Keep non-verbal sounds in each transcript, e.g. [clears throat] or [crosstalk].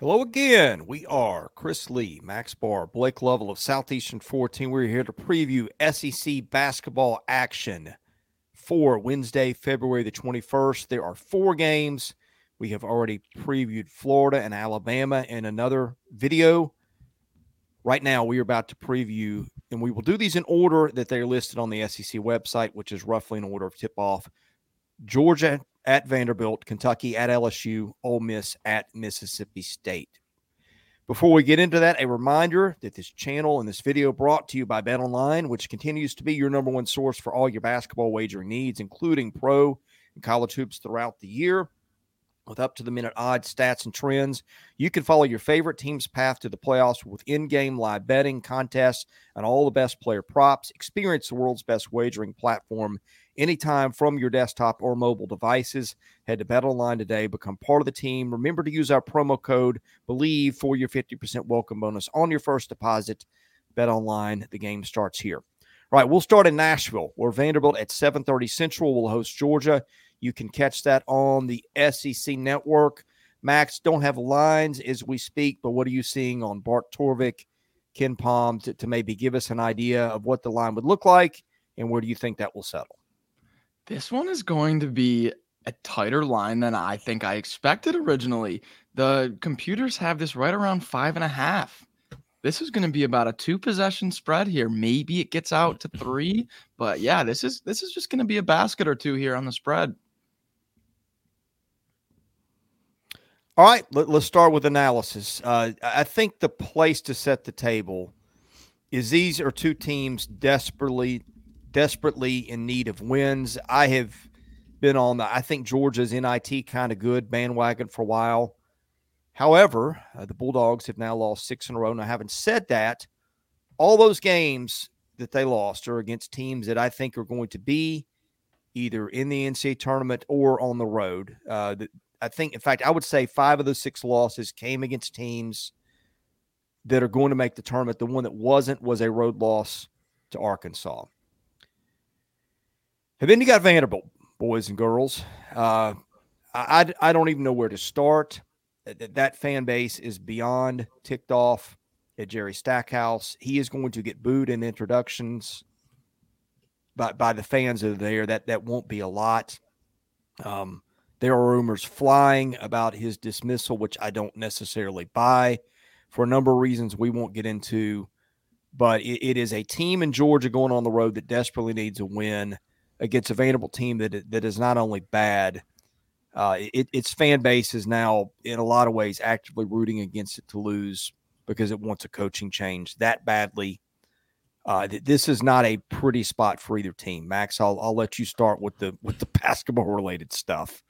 Hello again. We are Chris Lee, Max Barr, Blake Lovell of Southeastern 14. We're here to preview SEC basketball action for Wednesday, February the 21st. There are four games. We have already previewed Florida and Alabama in another video. Right now, we are about to preview, and we will do these in order that they are listed on the SEC website, which is roughly in order of tip off. Georgia at Vanderbilt, Kentucky at LSU, Ole Miss at Mississippi State. Before we get into that, a reminder that this channel and this video brought to you by Bet Online, which continues to be your number one source for all your basketball wagering needs, including pro and college hoops throughout the year. With up to the minute odds, stats, and trends, you can follow your favorite team's path to the playoffs with in game live betting, contests, and all the best player props. Experience the world's best wagering platform anytime from your desktop or mobile devices. Head to BetOnline today, become part of the team. Remember to use our promo code BLEAV for your 50% welcome bonus on your first deposit. BetOnline, the game starts here. All right, we'll start in Nashville, where Vanderbilt at 7:30 Central will host Georgia. You can catch that on the SEC network. Max, don't have lines as we speak, but what are you seeing on Bart Torvik, KenPom to, to maybe give us an idea of what the line would look like and where do you think that will settle? This one is going to be a tighter line than I think I expected originally. The computers have this right around five and a half. This is going to be about a two possession spread here. Maybe it gets out to three, but yeah, this is this is just going to be a basket or two here on the spread. All right, let, us start with analysis. Uh, I think the place to set the table is these are two teams desperately desperately in need of wins. I have been on the, I think Georgia's NIT kind of good bandwagon for a while. However, uh, the Bulldogs have now lost six in a row. Now, having said that, all those games that they lost are against teams that I think are going to be either in the NCAA tournament or on the road. Uh, I think, in fact, I would say five of those six losses came against teams that are going to make the tournament. The one that wasn't was a road loss to Arkansas. And then you got Vanderbilt, boys and girls. Uh, I, I don't even know where to start. That fan base is beyond ticked off at Jerry Stackhouse. He is going to get booed in introductions by, by the fans are there. That that won't be a lot. Um, there are rumors flying about his dismissal, which I don't necessarily buy for a number of reasons we won't get into. But it, it is a team in Georgia going on the road that desperately needs a win against a Vanderbilt team that that is not only bad, uh, it, its fan base is now in a lot of ways actively rooting against it to lose because it wants a coaching change that badly. Uh, this is not a pretty spot for either team. Max, I'll, I'll let you start with the with the [laughs] basketball related stuff.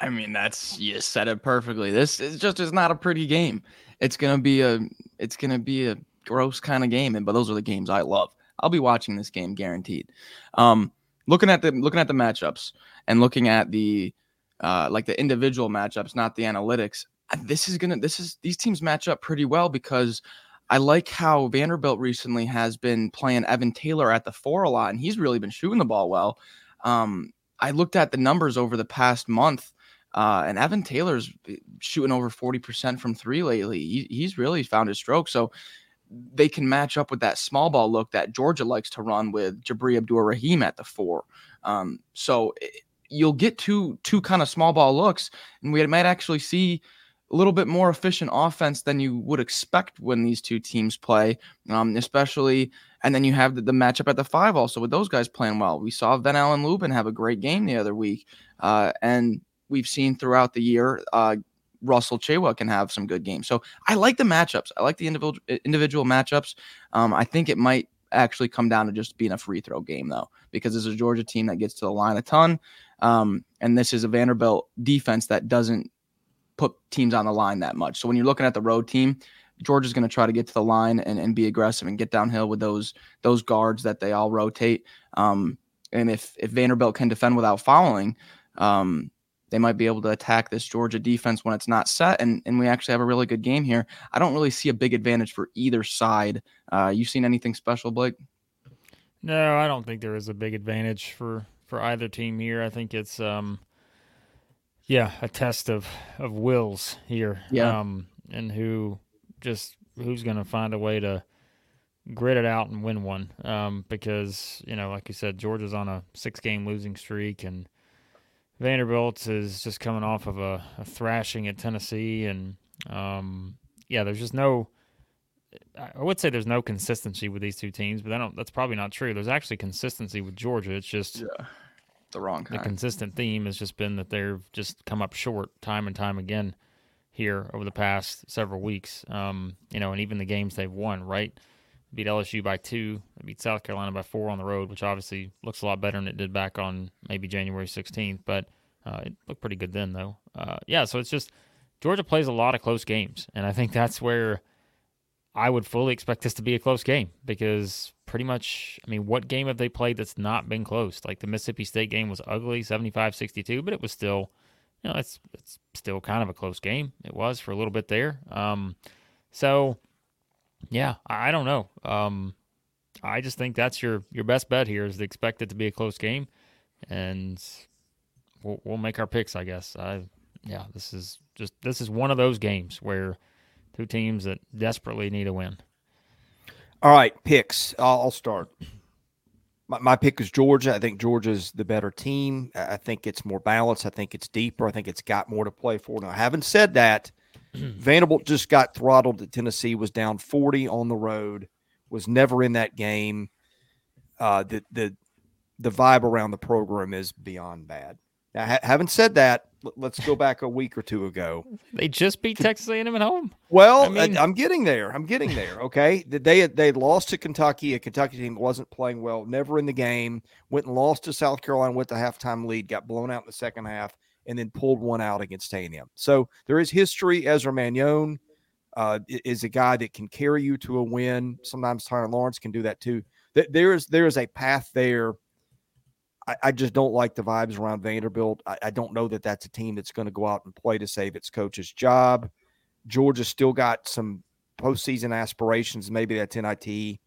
I mean, that's you said it perfectly. This is just is not a pretty game. It's gonna be a it's gonna be a gross kind of game, and but those are the games I love. I'll be watching this game guaranteed. Um, looking at the looking at the matchups and looking at the uh, like the individual matchups, not the analytics. This is gonna this is these teams match up pretty well because I like how Vanderbilt recently has been playing Evan Taylor at the four a lot, and he's really been shooting the ball well. Um, I looked at the numbers over the past month, uh, and Evan Taylor's shooting over 40% from three lately. He, he's really found his stroke. So they can match up with that small ball look that Georgia likes to run with Jabri Abdur Rahim at the four. Um, so it, eh, you'll get two two kind of small ball looks, and we might actually see a little bit more efficient offense than you would expect when these two teams play, um, especially. And then you have the, the, matchup at the five also with those guys playing well. We saw Ven-Allen Lubin have a great game the other week, uh, and we've seen throughout the year uh, Russell Tchewa can have some good games. So I like the matchups. I like the individual individual matchups. Um, I think it might actually come down to just being a free throw game though, because this is a Georgia team that gets to the line a ton, um, and this is a Vanderbilt defense that doesn't put teams on the line that much. So when you're looking at the road team, Georgia's going to try to get to the line and, and be aggressive and get downhill with those those guards that they all rotate. Um, and if if Vanderbilt can defend without fouling, um, they might be able to attack this Georgia defense when it's not set, and and we actually have a really good game here. I don't really see a big advantage for either side. Uh, you seen anything special, Blake? No, I don't think there is a big advantage for for either team here. I think it's um, Yeah, a test of of wills here. Yeah. Um, and who just who's going to find a way to grit it out and win one. Um, because you know, like you said, Georgia's on a six game losing streak, and Vanderbilt is just coming off of a, a thrashing at Tennessee, and um, yeah, there's just no. I would say there's no consistency with these two teams, but I don't. That's probably not true. There's actually consistency with Georgia. It's just Yeah. The wrong the consistent theme has just been that they've just come up short time and time again here over the past several weeks. Um, you know, and even the games they've won, right? Beat LSU by two, they beat South Carolina by four on the road, which obviously looks a lot better than it did back on maybe January 16th, but uh, it looked pretty good then, though. Uh, yeah, so it's just Georgia plays a lot of close games, and I think that's where I would fully expect this to be a close game because pretty much, I mean, what game have they played that's not been close? Like the Mississippi State game was ugly, 75 62, but it was still, you know, it's, it's still kind of a close game. It was for a little bit there. Um, so, yeah, I, don't know. Um, I just think that's your, your best bet here is to expect it to be a close game, and we'll, we'll make our picks, I guess. I, yeah, this is just this is one of those games where two teams that desperately need a win. All right, picks. I'll, I'll start. My, my pick is Georgia. I think Georgia's the better team. I think it's more balanced. I think it's deeper. I think it's got more to play for. Now, having said that, [clears throat] Vanderbilt just got throttled at Tennessee, was down 40 on the road, was never in that game. Uh, the, the, the vibe around the program is beyond bad. Now, ha- having said that, let's go back a week or two ago. [laughs] They just beat Texas A&M at home. Well, I mean- am getting there. I'm getting there. Okay, That [laughs] they had, they lost to Kentucky, a Kentucky team wasn't playing well, never in the game. Went and lost to South Carolina with the halftime lead, got blown out in the second half, and then pulled one out against A&M. So there is history. Ezra Manjon uh, is a guy that can carry you to a win. Sometimes Tyrin Lawrence can do that too. There is there is a path there. I, I just don't like the vibes around Vanderbilt. I, I don't know that that's a team that's going to go out and play to save its coach's job. Georgia's still got some postseason aspirations. Maybe that's NIT.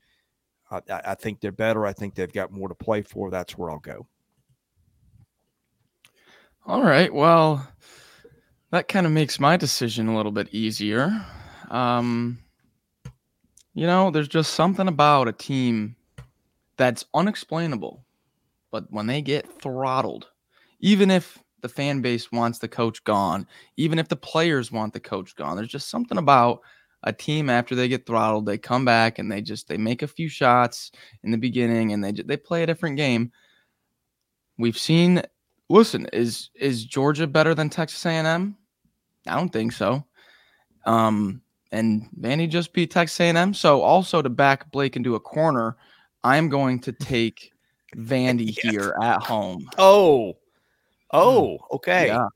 I, I think they're better. I think they've got more to play for. That's where I'll go. All right. Well, that kind of makes my decision a little bit easier. Um, you know, there's just something about a team that's unexplainable, but when they get throttled, even if the fan base wants the coach gone, even if the players want the coach gone, there's just something about a team after they get throttled, they come back and they just they make a few shots in the beginning and they they play a different game. We've seen listen, is is Georgia better than Texas A&M? I don't think so. Um, and Vandy just beat Texas A&M. So also to back Blake into a corner, I'm going to take Vandy [laughs] Yes. here at home. Oh, oh, okay. Yeah,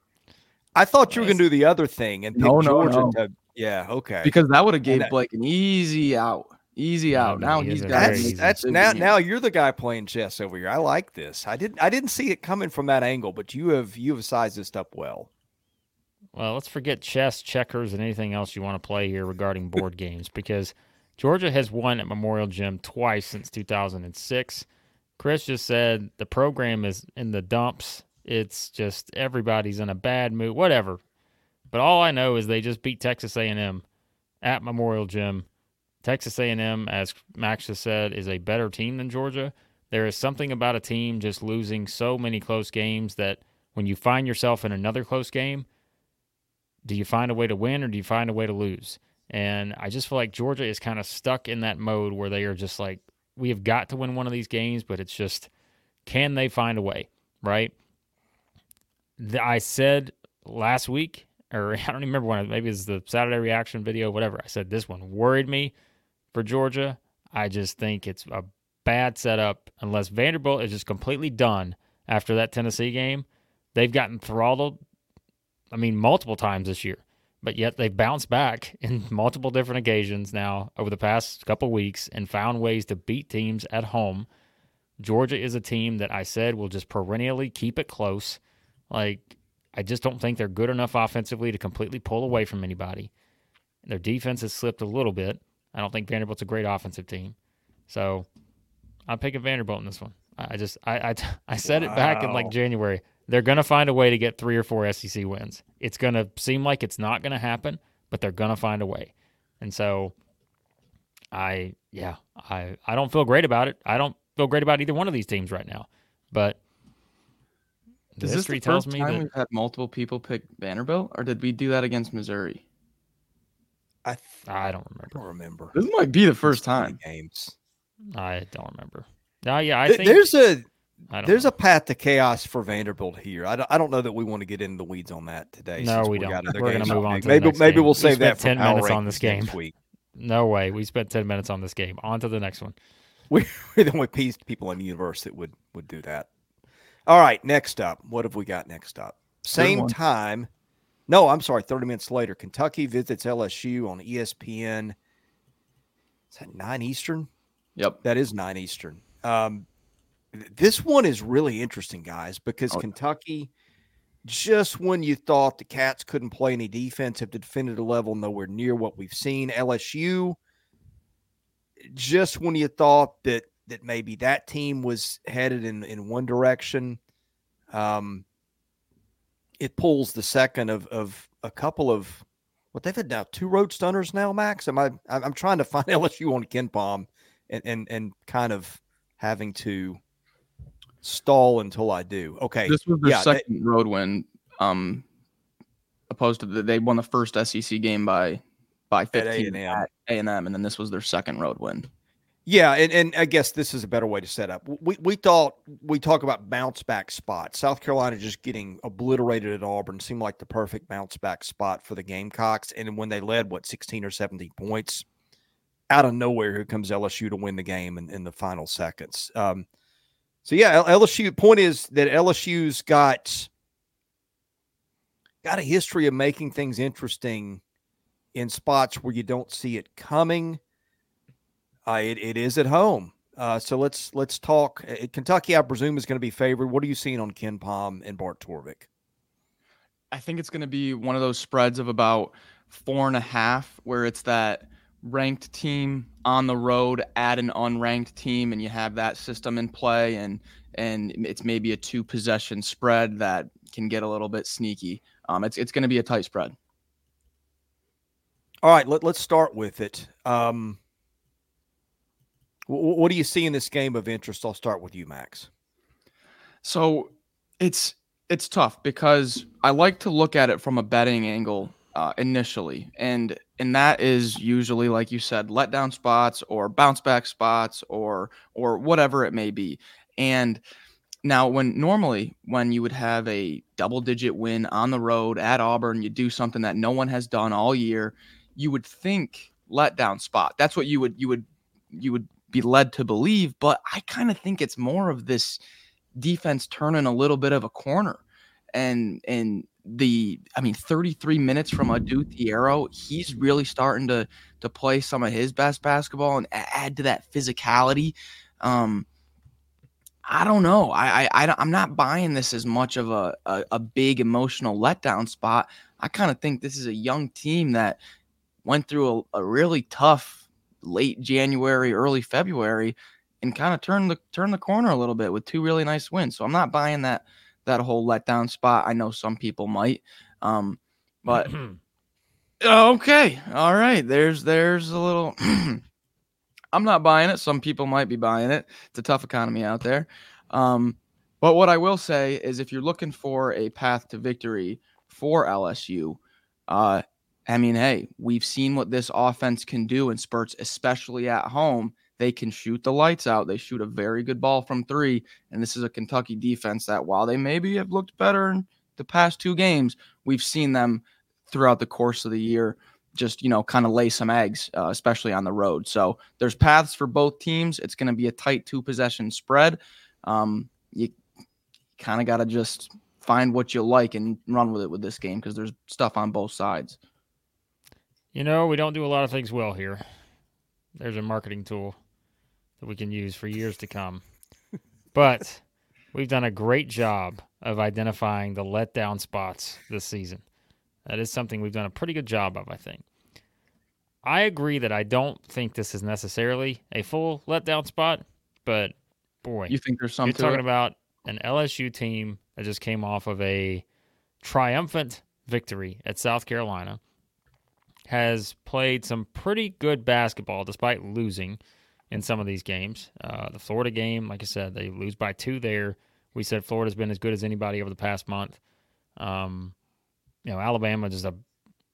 I thought you were going to do the other thing and pick No, no, Georgia. no. To, yeah, okay. because that would have gave Blake an easy out. Easy out. no, Now he he's got that's that's now now you're the guy playing chess over here. I like this. I didn't I didn't see it coming from that angle, but you have you have sized this up well. Well, let's forget chess, checkers, and anything else you want to play here regarding board [laughs] games because Georgia has won at Memorial Gym twice since 2006. Chris just said the program is in the dumps. It's just everybody's in a bad mood, whatever. But all I know is they just beat Texas A&M at Memorial Gym. Texas A&M, as Max just said, is a better team than Georgia. There is something about a team just losing so many close games that when you find yourself in another close game, do you find a way to win or do you find a way to lose? And I just feel like Georgia is kind of stuck in that mode where they are just like, we have got to win one of these games, but it's just, can they find a way? Right? I said last week, or [laughs] I don't remember when, maybe it's the Saturday reaction video, whatever. I said this one worried me for Georgia. I just think it's a bad setup unless Vanderbilt is just completely done after that Tennessee game. They've gotten throttled I mean, multiple times this year, but yet they've bounced back [laughs] in multiple different occasions now over the past couple weeks and found ways to beat teams at home. Georgia is a team that I said will just perennially keep it close. Like, I just don't think they're good enough offensively to completely pull away from anybody. Their defense has slipped a little bit. I don't think Vanderbilt's a great offensive team. So I'm picking Vanderbilt in this one. I I just, I, I, [laughs] I said it back in like January. they're going to find a way to get three or four SEC wins. It's going to seem like it's not going to happen, but they're going to find a way. And so I yeah, I I don't feel great about it. I don't feel great about either one of these teams right now. But the Is history this the tells me time that we've had multiple people pick Vanderbilt, or did we do that against Missouri? I th- I don't remember. I don't remember. This might be the first time. Games. I don't remember. No, yeah, I think there's a there's know. a path to chaos for Vanderbilt here. I don't, I don't know that we want to get into the weeds on that today. No, we don't. We're going to move on. To maybe maybe game. we'll save we that for ten minutes on this game. Week. No way. We spent ten minutes on this game. On to the next one. We're the only people in the universe that would would do that. All right, next up. What have we got next up? Same time. No, I'm sorry. Thirty minutes later, Kentucky visits LSU on ESPN. Is that nine Eastern? Yep, that is nine Eastern. Um, this one is really interesting, guys, because oh. Kentucky, just when you thought the Cats couldn't play any defense, have defended a level nowhere near what we've seen. LSU, just when you thought that that maybe that team was headed in in one direction, um, it pulls the second of of a couple of what they've had now two road stunners now. Max, am I? I'm trying to find LSU on KenPom and and and kind of having to stall until I do. Okay. This was their yeah, second they, road win. Um, opposed to the, they won the first SEC game by by 15 at A&M, and then this was their second road win. Yeah, and, and I guess this is a better way to set up. We we thought we talk about bounce back spots. South Carolina just getting obliterated at Auburn seemed like the perfect bounce back spot for the Gamecocks. And when they led what 16 or 17 points, out of nowhere, here comes LSU to win the game in, in the final seconds. Um, so yeah, LSU. Point is that LSU's got got a history of making things interesting in spots where you don't see it coming. Uh, it, it is at home. Uh, so let's let's talk. Uh, Kentucky, I presume, is going to be favored. What are you seeing on KenPom and Bart Torvik? I think it's going to be one of those spreads of about four and a half, where it's that ranked team on the road at an unranked team and you have that system in play and and it's maybe a two possession spread that can get a little bit sneaky. Um, it's it's going to be a tight spread. All right, let, let's start with it. Um, what, do you see in this game of interest? I'll start with you, Max. So it's it's tough because I like to look at it from a betting angle uh, initially, and and that is usually like you said letdown spots or bounce back spots or or whatever it may be and now when normally when you would have a double digit win on the road at auburn you do something that no one has done all year you would think letdown spot that's what you would you would you would be led to believe but i kind of think it's more of this defense turning a little bit of a corner and and the I mean 33 minutes from Adou Thiero, he's really starting to to play some of his best basketball and add to that physicality. Um, I don't know. I, I, I am not buying this as much of a, a, a big emotional letdown spot. I kind of think this is a young team that went through a, a really tough late January, early February, and kind of turn the turned the corner a little bit with two really nice wins. So I'm not buying that that whole letdown spot. I know some people might. Um, but okay, all right. There's there's a little. [clears throat] I'm not buying it. Some people might be buying it. It's a tough economy out there. Um, but what I will say is, if you're looking for a path to victory for LSU, uh, I mean, hey, we've seen what this offense can do in spurts, especially at home. They can shoot the lights out. They shoot a very good ball from three. And this is a Kentucky defense that, while they maybe have looked better in the past two games, we've seen them throughout the course of the year just, you know, kind of lay some eggs, uh, especially on the road. So there's paths for both teams. It's going to be a tight two possession spread. Um, you kind of got to just find what you like and run with it with this game because there's stuff on both sides. You know, we don't do a lot of things well here. There's a marketing tool that we can use for years to come. but we've done a great job of identifying the letdown spots this season. That is something we've done a pretty good job of, I think. I agree that I don't think this is necessarily a full letdown spot, but boy, you think there's something? You're talking it? about an LSU team that just came off of a triumphant victory at South Carolina, has played some pretty good basketball despite losing in some of these games. Uh, the Florida game, like I said, they lose by two there. We said Florida's been as good as anybody over the past month. Um, you know, Alabama just a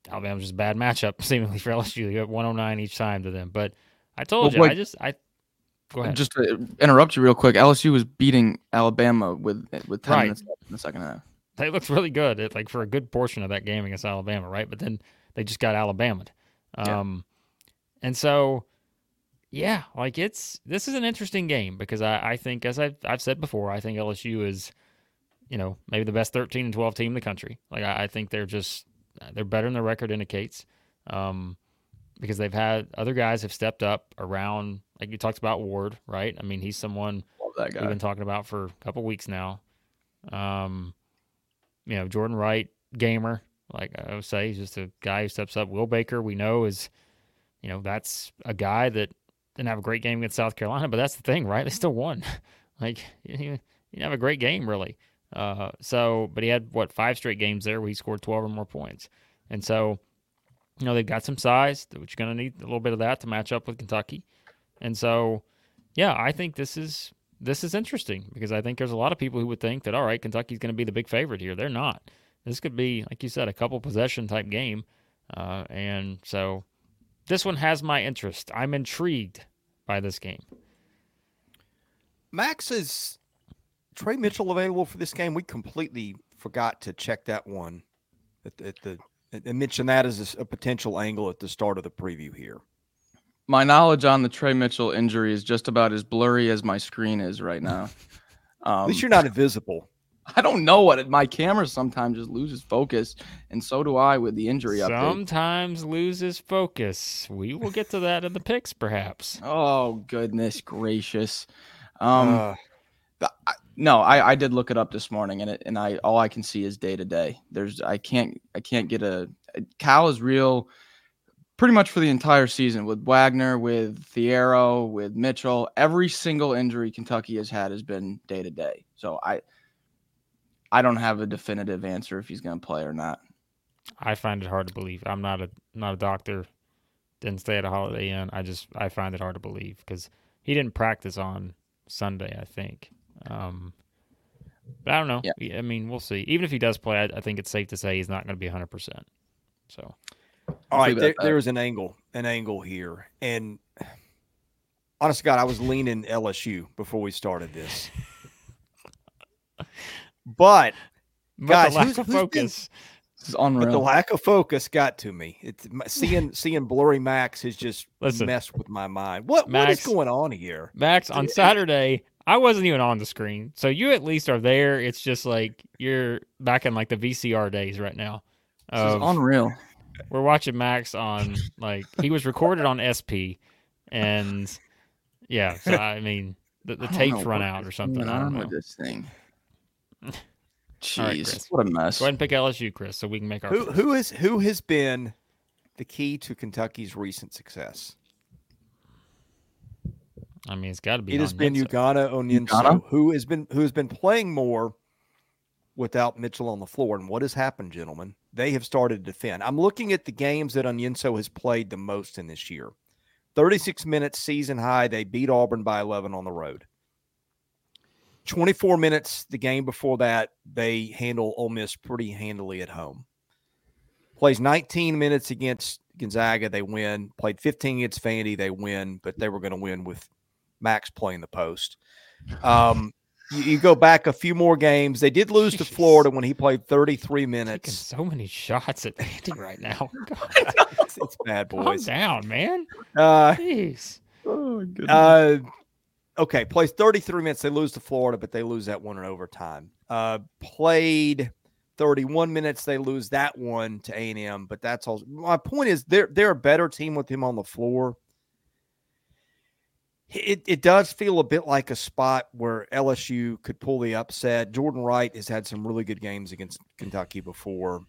Alabama's just a bad matchup [laughs] seemingly for LSU. You have 109 each time to them, but I told well, you, I just I go ahead. Just to interrupt you real quick, LSU was beating Alabama with with 10 right. minutes left in the second half. They looked really good, it, like for a good portion of that game against Alabama, right? But then they just got Alabama. Um, yeah. and so yeah, like it's this is an interesting game because I, I think as I've I've said before, I think LSU is, you know, maybe the best thirteen and twelve team in the country. Like I, I think they're just they're better than their record indicates. Um, because they've had other guys have stepped up around like you talked about Ward, right? I mean, he's someone we've been talking about for a couple weeks now. Um, you know, Jordan Wright, gamer, like I would say, he's just a guy who steps up. Will Baker, we know is, you know, that's a guy that didn't have a great game against South Carolina, but that's the thing, right? They still won. [laughs] like he didn't have a great game really. Uh, so, but he had what five straight games there where he scored twelve or more points, and so you know they've got some size, which you're going to need a little bit of that to match up with Kentucky, and so yeah, I think this is this is interesting because I think there's a lot of people who would think that all right, Kentucky's going to be the big favorite here. They're not. This could be, like you said, a couple possession type game, uh, and so this one has my interest. I'm intrigued by this game. Max is Tre Mitchell available for this game? We completely forgot to check that one at the, at the and mention that as a, a potential angle at the start of the preview here. My knowledge on the Tre Mitchell injury is just about as blurry as my screen is right now. Um, [laughs] at least you're not invisible. [laughs] I don't know what it, my camera sometimes just loses focus, and so do I with the injury sometimes loses focus. We will get to that in the picks, perhaps. Oh goodness gracious! Um, uh, the, I, no, I, I did look it up this morning, and it, and I all I can see is day to day. There's I can't I can't get a Cal is real, pretty much for the entire season with Wagner, with Thiero, with Mitchell. Every single injury Kentucky has had has been day to day. So I I don't have a definitive answer if he's going to play or not. I find it hard to believe. I'm not a not a doctor. Didn't stay at a Holiday Inn. I just I find it hard to believe because he didn't practice on Sunday. I think. Um, but I don't know. Yeah. I mean, we'll see. Even if he does play, I, I think it's safe to say he's not going to be 100. percent So. All right, there, there is an angle, an angle here, and honest God, I was leaning LSU before we started this. [laughs] But, but guys, who's, of who's focus. Been, is unreal. But the lack of focus got to me. It's seeing [laughs] seeing blurry Max has just Listen, messed with my mind. What Max, what is going on here? Max on Saturday, I wasn't even on the screen, so you at least are there. It's just like you're back in like the VCR days right now. This is unreal. We're watching Max on like he was recorded on SP, and yeah. So I mean, the, the [laughs] tapes run out or something. I don't know this thing. Jeez, right, what a mess. Go ahead and pick LSU, Chris, so we can make our. Who, who is who has been the key to Kentucky's recent success? I mean, it's got to be. It has been Ugonna Onyenso, who has been who has been playing more without Mitchell on the floor. And what has happened, gentlemen? They have started to defend. I'm looking at the games that Onyenso has played the most in this year. 36 minutes season high. They beat Auburn by 11 on the road. 24 minutes the game before that, they handle Ole Miss pretty handily at home. Plays 19 minutes against Gonzaga, they win. Played 15 against Vandy, they win, but they were going to win with Max playing the post. Um, you, you, go back a few more games. They did lose Jeez. to Florida when he played 33 minutes. so many shots at Vandy right now. [laughs] it's, it's, bad, boys. Calm down, man. Uh, Jeez. Oh, uh, okay, plays 33 minutes. They lose to Florida, but they lose that one in overtime. Uh, played 31 minutes. They lose that one to A&M, but that's all. My point is they're they're a better team with him on the floor. It, it does feel a bit like a spot where LSU could pull the upset. Jordan Wright has had some really good games against Kentucky before,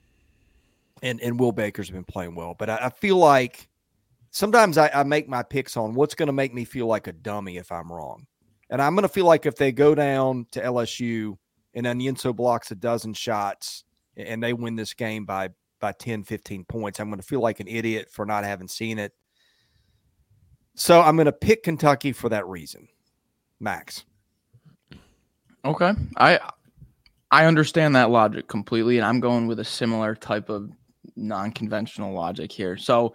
and and Will Baker's been playing well. But I, I feel like sometimes I, I make my picks on what's going to make me feel like a dummy if I'm wrong. And I'm going to feel like if they go down to LSU and Onyenso blocks a dozen shots and they win this game by by 10, 15 points. I'm going to feel like an idiot for not having seen it. So I'm going to pick Kentucky for that reason. Max. Okay. I I understand that logic completely and I'm going with a similar type of non-conventional logic here. So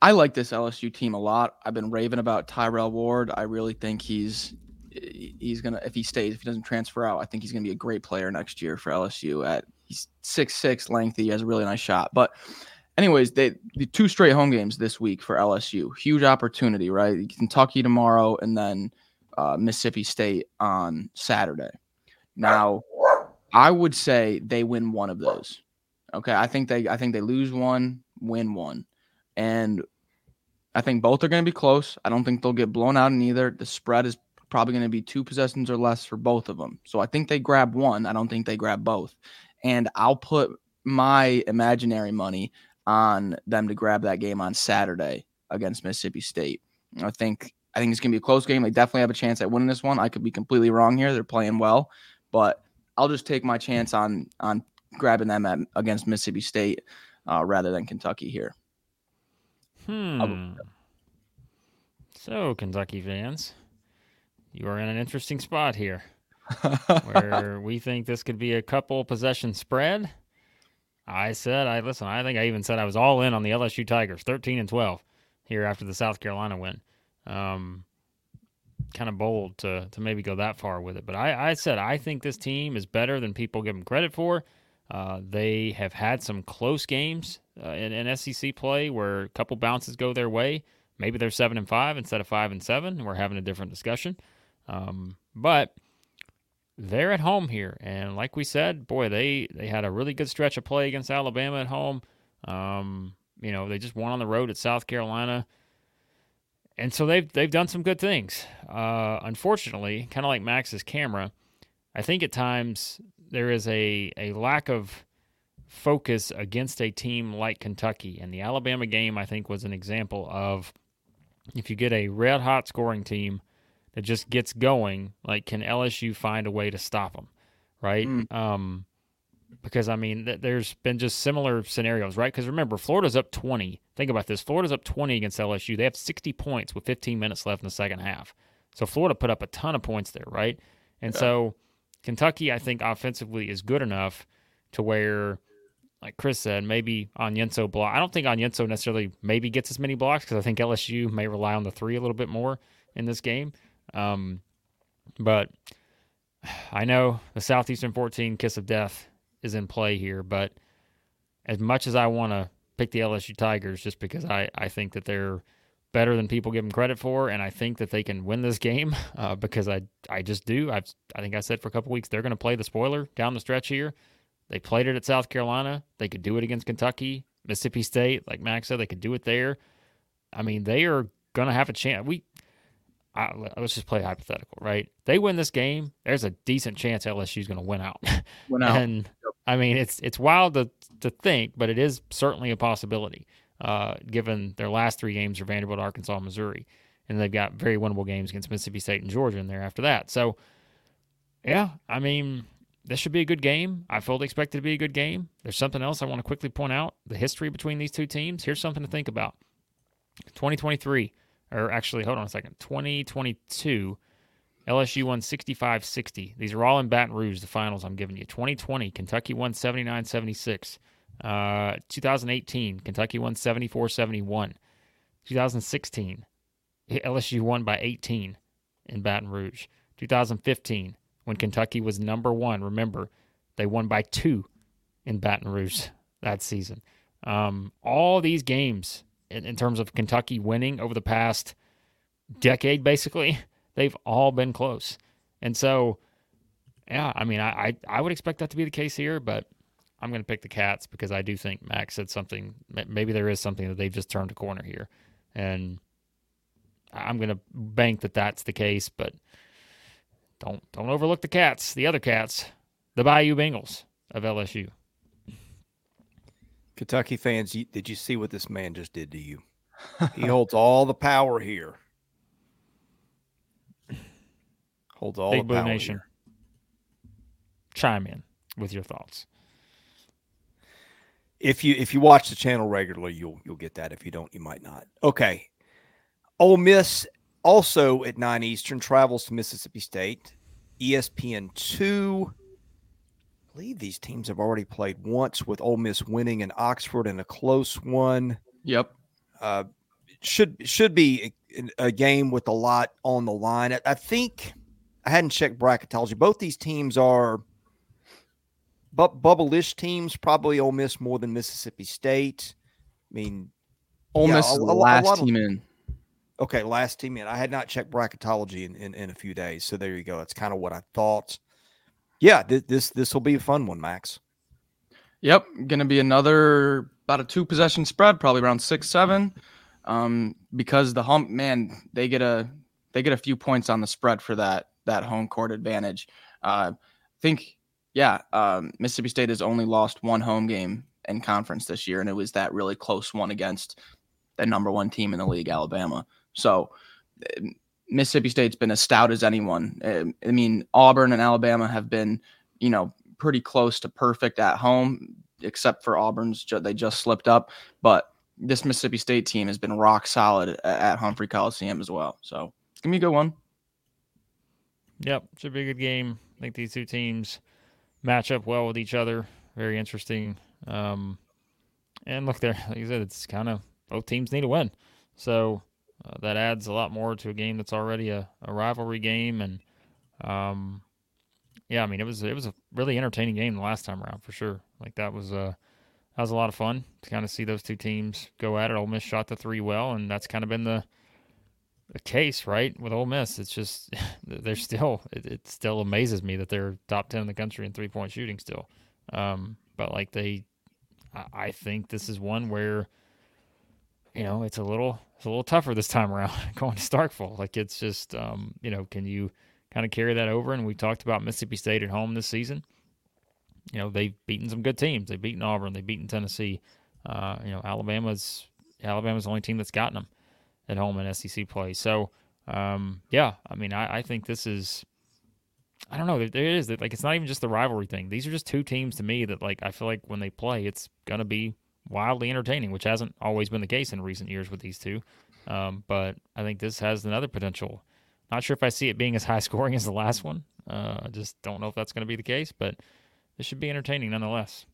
I like this LSU team a lot. I've been raving about Tyrell Ward. I really think he's he's gonna if he stays, if he doesn't transfer out, I think he's gonna be a great player next year for LSU. At he's six six lengthy, he has a really nice shot. But anyways, they the two straight home games this week for LSU, huge opportunity, right? Kentucky tomorrow, and then uh, Mississippi State on Saturday. Now, I would say they win one of those. Okay, I think they I think they lose one, win one, and I think both are going to be close. I don't think they'll get blown out in either. The spread is probably going to be two possessions or less for both of them. So I think they grab one. I don't think they grab both. And I'll put my imaginary money on them to grab that game on Saturday against Mississippi State. I think I think it's going to be a close game. They definitely have a chance at winning this one. I could be completely wrong here. They're playing well, but I'll just take my chance on on grabbing them at, against Mississippi State uh, rather than Kentucky here. Hmm. So, Kentucky fans, you are in an interesting spot here where [laughs] we think this could be a couple possession spread. I said, I listen, I think I even said I was all in on the LSU Tigers, 13 and 12 here after the South Carolina win. Um, kind of bold to to maybe go that far with it, but I, I said I think this team is better than people give them credit for. Uh, they have had some close games uh, in, in SEC play where a couple bounces go their way. Maybe they're seven and five instead of five and seven. We're having a different discussion. Um, but they're at home here, and like we said, boy, they they had a really good stretch of play against Alabama at home. Um, you know, they just won on the road at South Carolina, and so they've they've done some good things. Uh, unfortunately, kind of like Max's camera, I think at times there is a a lack of focus against a team like Kentucky, and the Alabama game I think was an example of if you get a red hot scoring team that just gets going, like can LSU find a way to stop them, right? Mm. Um, because I mean, th- there's been just similar scenarios, right? Because remember, Florida's up 20. Think about this: Florida's up 20 against LSU. They have 60 points with 15 minutes left in the second half. So Florida put up a ton of points there, right? And yeah. so Kentucky, I think, offensively is good enough to where, like Chris said, maybe Onyenso block. I don't think Onyenso necessarily maybe gets as many blocks because I think LSU may rely on the three a little bit more in this game. Um, but I know the Southeastern 14 kiss of death is in play here, but as much as I want to pick the LSU Tigers just because I, I think that they're better than people give them credit for, and I think that they can win this game [laughs] uh, because I I just do. I've I think I said for a couple weeks they're going to play the spoiler down the stretch here. They played it at South Carolina. They could do it against Kentucky, Mississippi State, like Max said, they could do it there. I mean, they are going to have a chance. We I, let's just play hypothetical, right? They win this game. There's a decent chance LSU is going to win out. [laughs] Win out. and yep. I mean, it's it's wild to to think, but it is certainly a possibility. Uh, given their last three games are Vanderbilt, Arkansas, Missouri, and they've got very winnable games against Mississippi State and Georgia in there after that. So, yeah, I mean, this should be a good game. I fully expect it to be a good game. There's something else I want to quickly point out: the history between these two teams. Here's something to think about. 2023 or actually, hold on a second, 2022, LSU won 65 60. These are all in Baton Rouge, the finals I'm giving you. 2020, Kentucky won 79 76. Uh, 2018, Kentucky won 74 71. 2016, LSU won by 18 in Baton Rouge. 2015, when Kentucky was number one, remember, they won by two in Baton Rouge that season. Um, all these games in, in terms of Kentucky winning over the past decade, basically, [laughs] they've all been close. And so, yeah, I mean, I, I, I would expect that to be the case here, but I'm going to pick the Cats because I do think Max said something. Maybe there is something that they've just turned a corner here, and I'm going to bank that that's the case. But don't don't overlook the Cats, the other Cats, the Bayou Bengals of LSU. Kentucky fans, did you see what this man just did to you? he holds all the power here. Holds all Big the Blue power Nation. Here. chime in with your thoughts. If you if you watch the channel regularly, you'll you'll get that. If you don't, you might not. Okay. Ole Miss also at nine Eastern travels to Mississippi State. ESPN two. I believe these teams have already played once with Ole Miss winning in Oxford in a close one. Yep. Uh, should should be a, a, game with a lot on the line. I, I think I hadn't checked bracketology. Both these teams are bu- bubble-ish teams. Probably Ole Miss more than Mississippi State. I mean, Ole yeah, Miss is the last team in. Okay, last team in. I had not checked bracketology in, in, in a few days, so there you go. That's kind of what I thought. Yeah, th- this this will be a fun one, Max. Yep, going to be another about a two possession spread, probably around six seven, um, because the hump man they get a they get a few points on the spread for that that home court advantage. Uh, I think yeah, um, Mississippi State has only lost one home game in conference this year, and it was that really close one against the number one team in the league, Alabama. So Mississippi State's been as stout as anyone. Um, I mean, Auburn and Alabama have been, you know, pretty close to perfect at home, except for Auburn's. They just slipped up, but this Mississippi State team has been rock solid at Humphrey Coliseum as well. So it's gonna be a good one. Yep, should be a good game. I think these two teams match up well with each other. Very interesting. Um, and look there, like you said, it's kind of both teams need to win. So uh, that adds a lot more to a game that's already a, a rivalry game. And um, yeah, I mean it was it was a really entertaining game the last time around for sure. Like that was a uh, that was a lot of fun to kind of see those two teams go at it. Ole Miss shot the three well, and that's kind of been the the case, right? With Ole Miss, it's just [laughs] they're still it, it, still amazes me that they're top ten in the country in three point shooting still. Um, but like they, I, I think this is one where you know it's a little it's a little tougher this time around [laughs] going to Starkville. Like it's just, um, you know, can you kind of carry that over? And we talked about Mississippi State at home this season. You know, they've beaten some good teams. They've beaten Auburn. They've beaten Tennessee. Uh, you know, Alabama's Alabama's the only team that's gotten them at home in SEC play. So, um, yeah, I mean, I, I, think this is. I don't know. There is like it's not even just the rivalry thing. These are just two teams to me that like I feel like when they play, it's gonna be wildly entertaining, which hasn't always been the case in recent years with these two. Um, but I think this has another potential. Not sure if I see it being as high [laughs] scoring as the last one. Uh, I just don't know if that's going to be the case, but it should be entertaining nonetheless.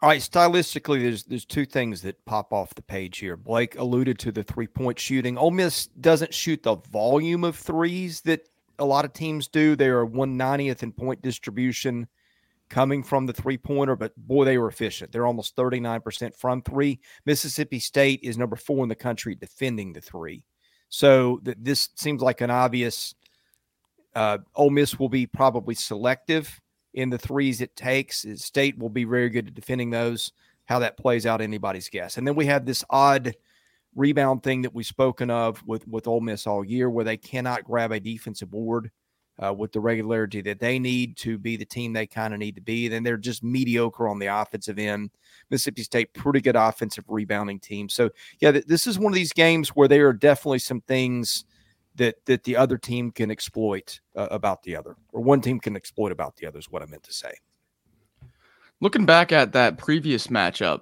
All right, stylistically, there's there's two things that pop off the page here. Blake alluded to the three point shooting. Ole Miss doesn't shoot the volume of threes that a lot of teams do. They are 190th in point distribution coming from the three pointer, but boy, they were efficient. They're almost 39% from three. Mississippi State is number four in the country defending the three. So th- this seems like an obvious. Uh, Ole Miss will be probably selective in the threes it takes. State will be very good at defending those. How that plays out, anybody's guess. And then we have this odd rebound thing that we've spoken of with with Ole Miss all year, where they cannot grab a defensive board uh, with the regularity that they need to be the team they kind of need to be. Then they're just mediocre on the offensive end. Mississippi State, pretty good offensive rebounding team. So yeah, th- this is one of these games where there are definitely some things that that the other team can exploit uh, about the other, or one team can exploit about the other. Is what I meant to say. Looking back at that previous matchup,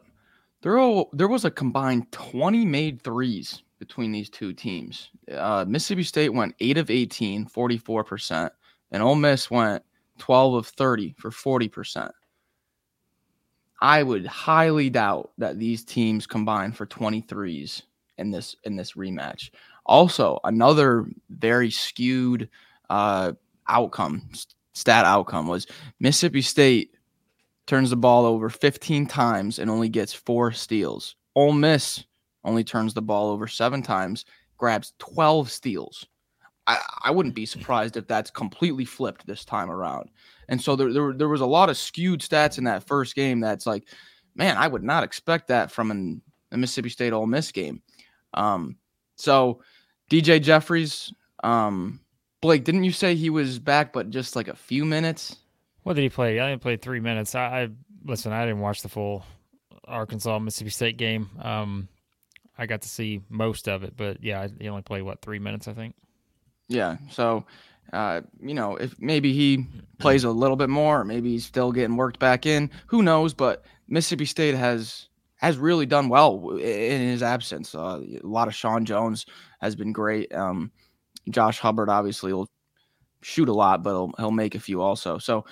there all, there was a combined 20 made threes between these two teams. Uh, Mississippi State went 8 of 18, 44%, and Ole Miss went 12 of 30 for 40%. I would highly doubt that these teams combined for 23s in this in this rematch. Also, another very skewed uh, outcome, stat outcome was Mississippi State turns the ball over 15 times and only gets four steals. Ole Miss only turns the ball over seven times, grabs 12 steals. I, I wouldn't be [laughs] surprised if that's completely flipped this time around. And so there, there, there was a lot of skewed stats in that first game that's like, man, I would not expect that from an, a Mississippi State Ole Miss game. Um, so DJ Jeffries, um, Blake, didn't you say he was back, but just like a few minutes? What did he play? I didn't play three minutes. I, I listen. I didn't watch the full Arkansas Mississippi State game. Um, I got to see most of it, but yeah, he only played what three minutes, I think. Yeah. So, Uh, you know, if maybe he plays a little bit more, maybe he's still getting worked back in. Who knows? But Mississippi State has has really done well in his absence. Uh, a lot of Shawn Jones has been great. Um, Josh Hubbard obviously will shoot a lot, but he'll, he'll make a few also. So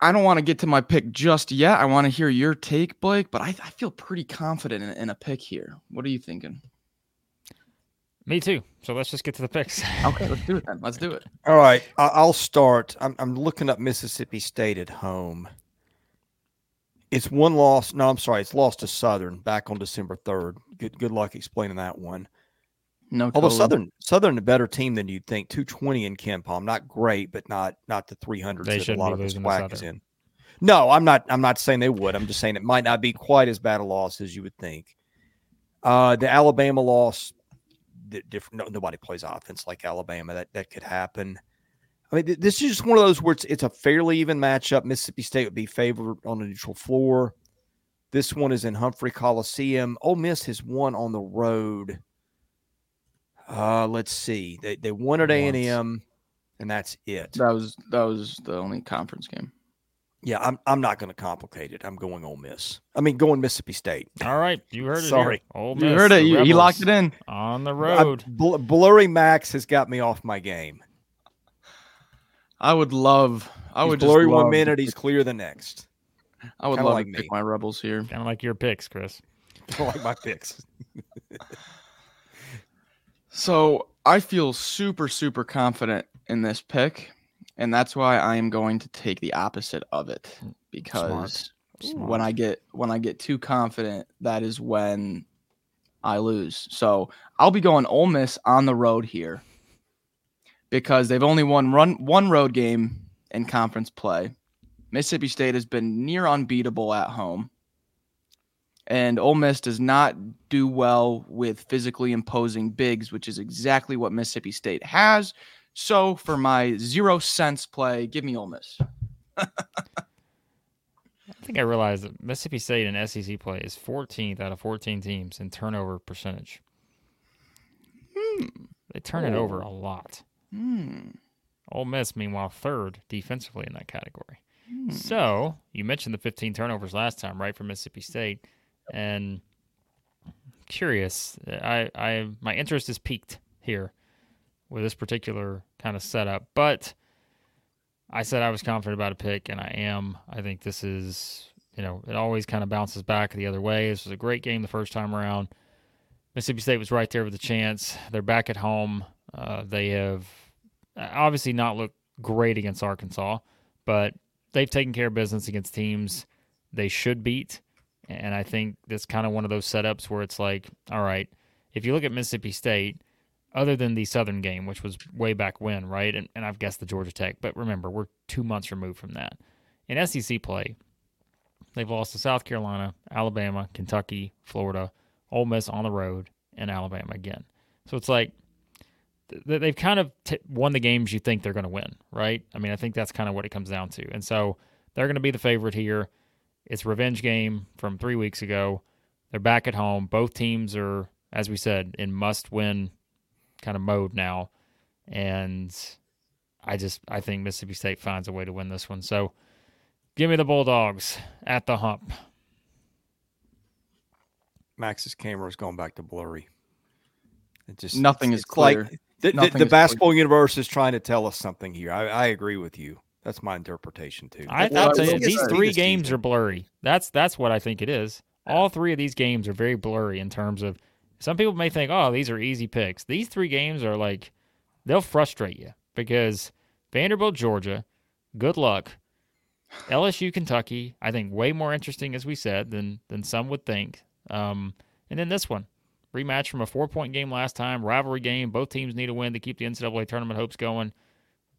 I don't want to get to my pick just yet. I want to hear your take, Blake, but I, I feel pretty confident in, in, a pick here. What are you thinking? Me too. So let's just get to the picks. okay, let's do it then. Let's do it. [laughs] All right, I'll start. I'm, I'm looking up Mississippi State at home. It's one loss. No, I'm sorry. It's lost to Southern back on December 3rd. Good good luck explaining that one. No, although Southern Southern a better team than you'd think. 220 in KenPom, not great, but not not the 300s that a lot of this SWAC is in. No, I'm not. I'm not saying they would. I'm just saying it might not be quite as bad a loss as you would think. Uh, the Alabama loss, the different. No, nobody plays offense like Alabama. That that could happen. I mean, this is just one of those where it's, it's a fairly even matchup. Mississippi State would be favored on a neutral floor. This one is in Humphrey Coliseum. Ole Miss has won on the road. Uh, let's see. They they won at A and M, and that's it. That was that was the only conference game. Yeah, I'm I'm not going to complicate it. I'm going Ole Miss. I mean, going Mississippi State. All right, you heard it. Sorry, here. Ole Miss, you heard it. You, he locked it in on the road. Bl- Blurry Max has got me off my game. I would love. I he's would blurry one minute. He's clear the next. I would Kinda love like to me. pick my rebels here. Kind of like your picks, Chris. [laughs] like my picks. [laughs] so I feel super super confident in this pick, and that's why I am going to take the opposite of it hmm. because Smart. when I get when I get too confident, that is when I lose. So I'll be going Ole Miss on the road here because they've only won run one road game in conference play. Mississippi State has been near unbeatable at home. And Ole Miss does not do well with physically imposing bigs, which is exactly what Mississippi State has. So for my zero cents play, give me Ole Miss. [laughs] I think I realized that Mississippi State in SEC play is 14th out of 14 teams in turnover percentage. Hmm. They turn oh. it over a lot. Hmm. Ole Miss, meanwhile, third defensively in that category. Hmm. So you mentioned the 15 turnovers last time, right, for Mississippi State, and curious. I, I, my interest is peaked here with this particular kind of setup, but I said I was confident about a pick, and I am. I think this is, you know, it always kind of bounces back the other way. This was a great game the first time around. Mississippi State was right there with a chance. They're back at home. Uh, they have obviously not looked great against Arkansas, but they've taken care of business against teams they should beat. And I think that's kind of one of those setups where it's like, all right, if you look at Mississippi State, other than the Southern game, which was way back when, right? And, and I've guessed the Georgia Tech, but remember, we're two months removed from that. In SEC play, they've lost to South Carolina, Alabama, Kentucky, Florida, Ole Miss on the road, and Alabama again. So it's like they've kind of t- won the games you think they're going to win, right? I mean, I think that's kind of what it comes down to. And so they're going to be the favorite here. It's revenge game from three weeks ago. They're back at home. Both teams are, as we said, in must-win kind of mode now. And I just I think Mississippi State finds a way to win this one. So give me the Bulldogs at the hump. Max's camera is going back to blurry. It just nothing is clear. Like, the, the, the basketball clear. universe is trying to tell us something here. I, I agree with you. That's my interpretation too. I, well, you, these three games are blurry. That's that's what I think it is. All three of these games are very blurry in terms of. Some people may think, "Oh, these are easy picks." These three games are like they'll frustrate you because Vanderbilt, Georgia, good luck. LSU, Kentucky, I think way more interesting, as we said, than than some would think. Um, and then this one, Rematch from a four point game last time, rivalry game. Both teams need a win to keep the NCAA tournament hopes going.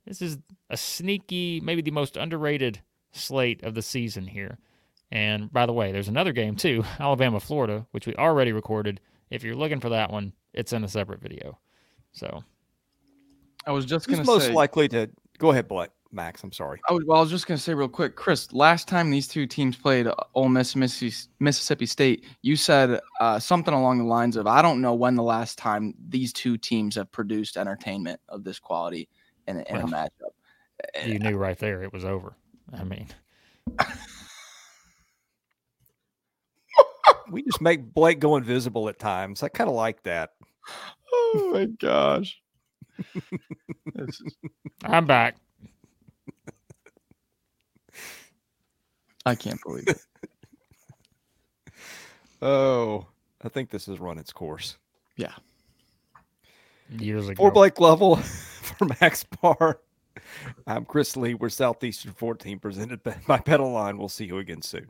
This is a sneaky, maybe the most underrated slate of the season here. And by the way, there's another game too, [laughs] Alabama, Florida, which we already recorded. If you're looking for that one, it's in a separate video. So I was just going to most likely to go ahead, Blake. Max. I'm sorry. I was, well, I was just gonna say real quick, Chris. Last time these two teams played, uh, Ole Miss, Missis- Mississippi State, you said uh, something along the lines of, "I don't know when the last time these two teams have produced entertainment of this quality in, a- in a Well, matchup." Eh, you eh, knew right there it was over. I mean, [laughs] We just make Blake go invisible at times. I kind of like that. Oh my gosh! [laughs] Is- I'm back. I can't believe it. [laughs] Oh, I think this has run its course. Years ago. For Blake Lovell, [laughs] for Max Barr, I'm Chris Lee. We're Southeastern 14, presented by BetOnline. We'll see you again soon.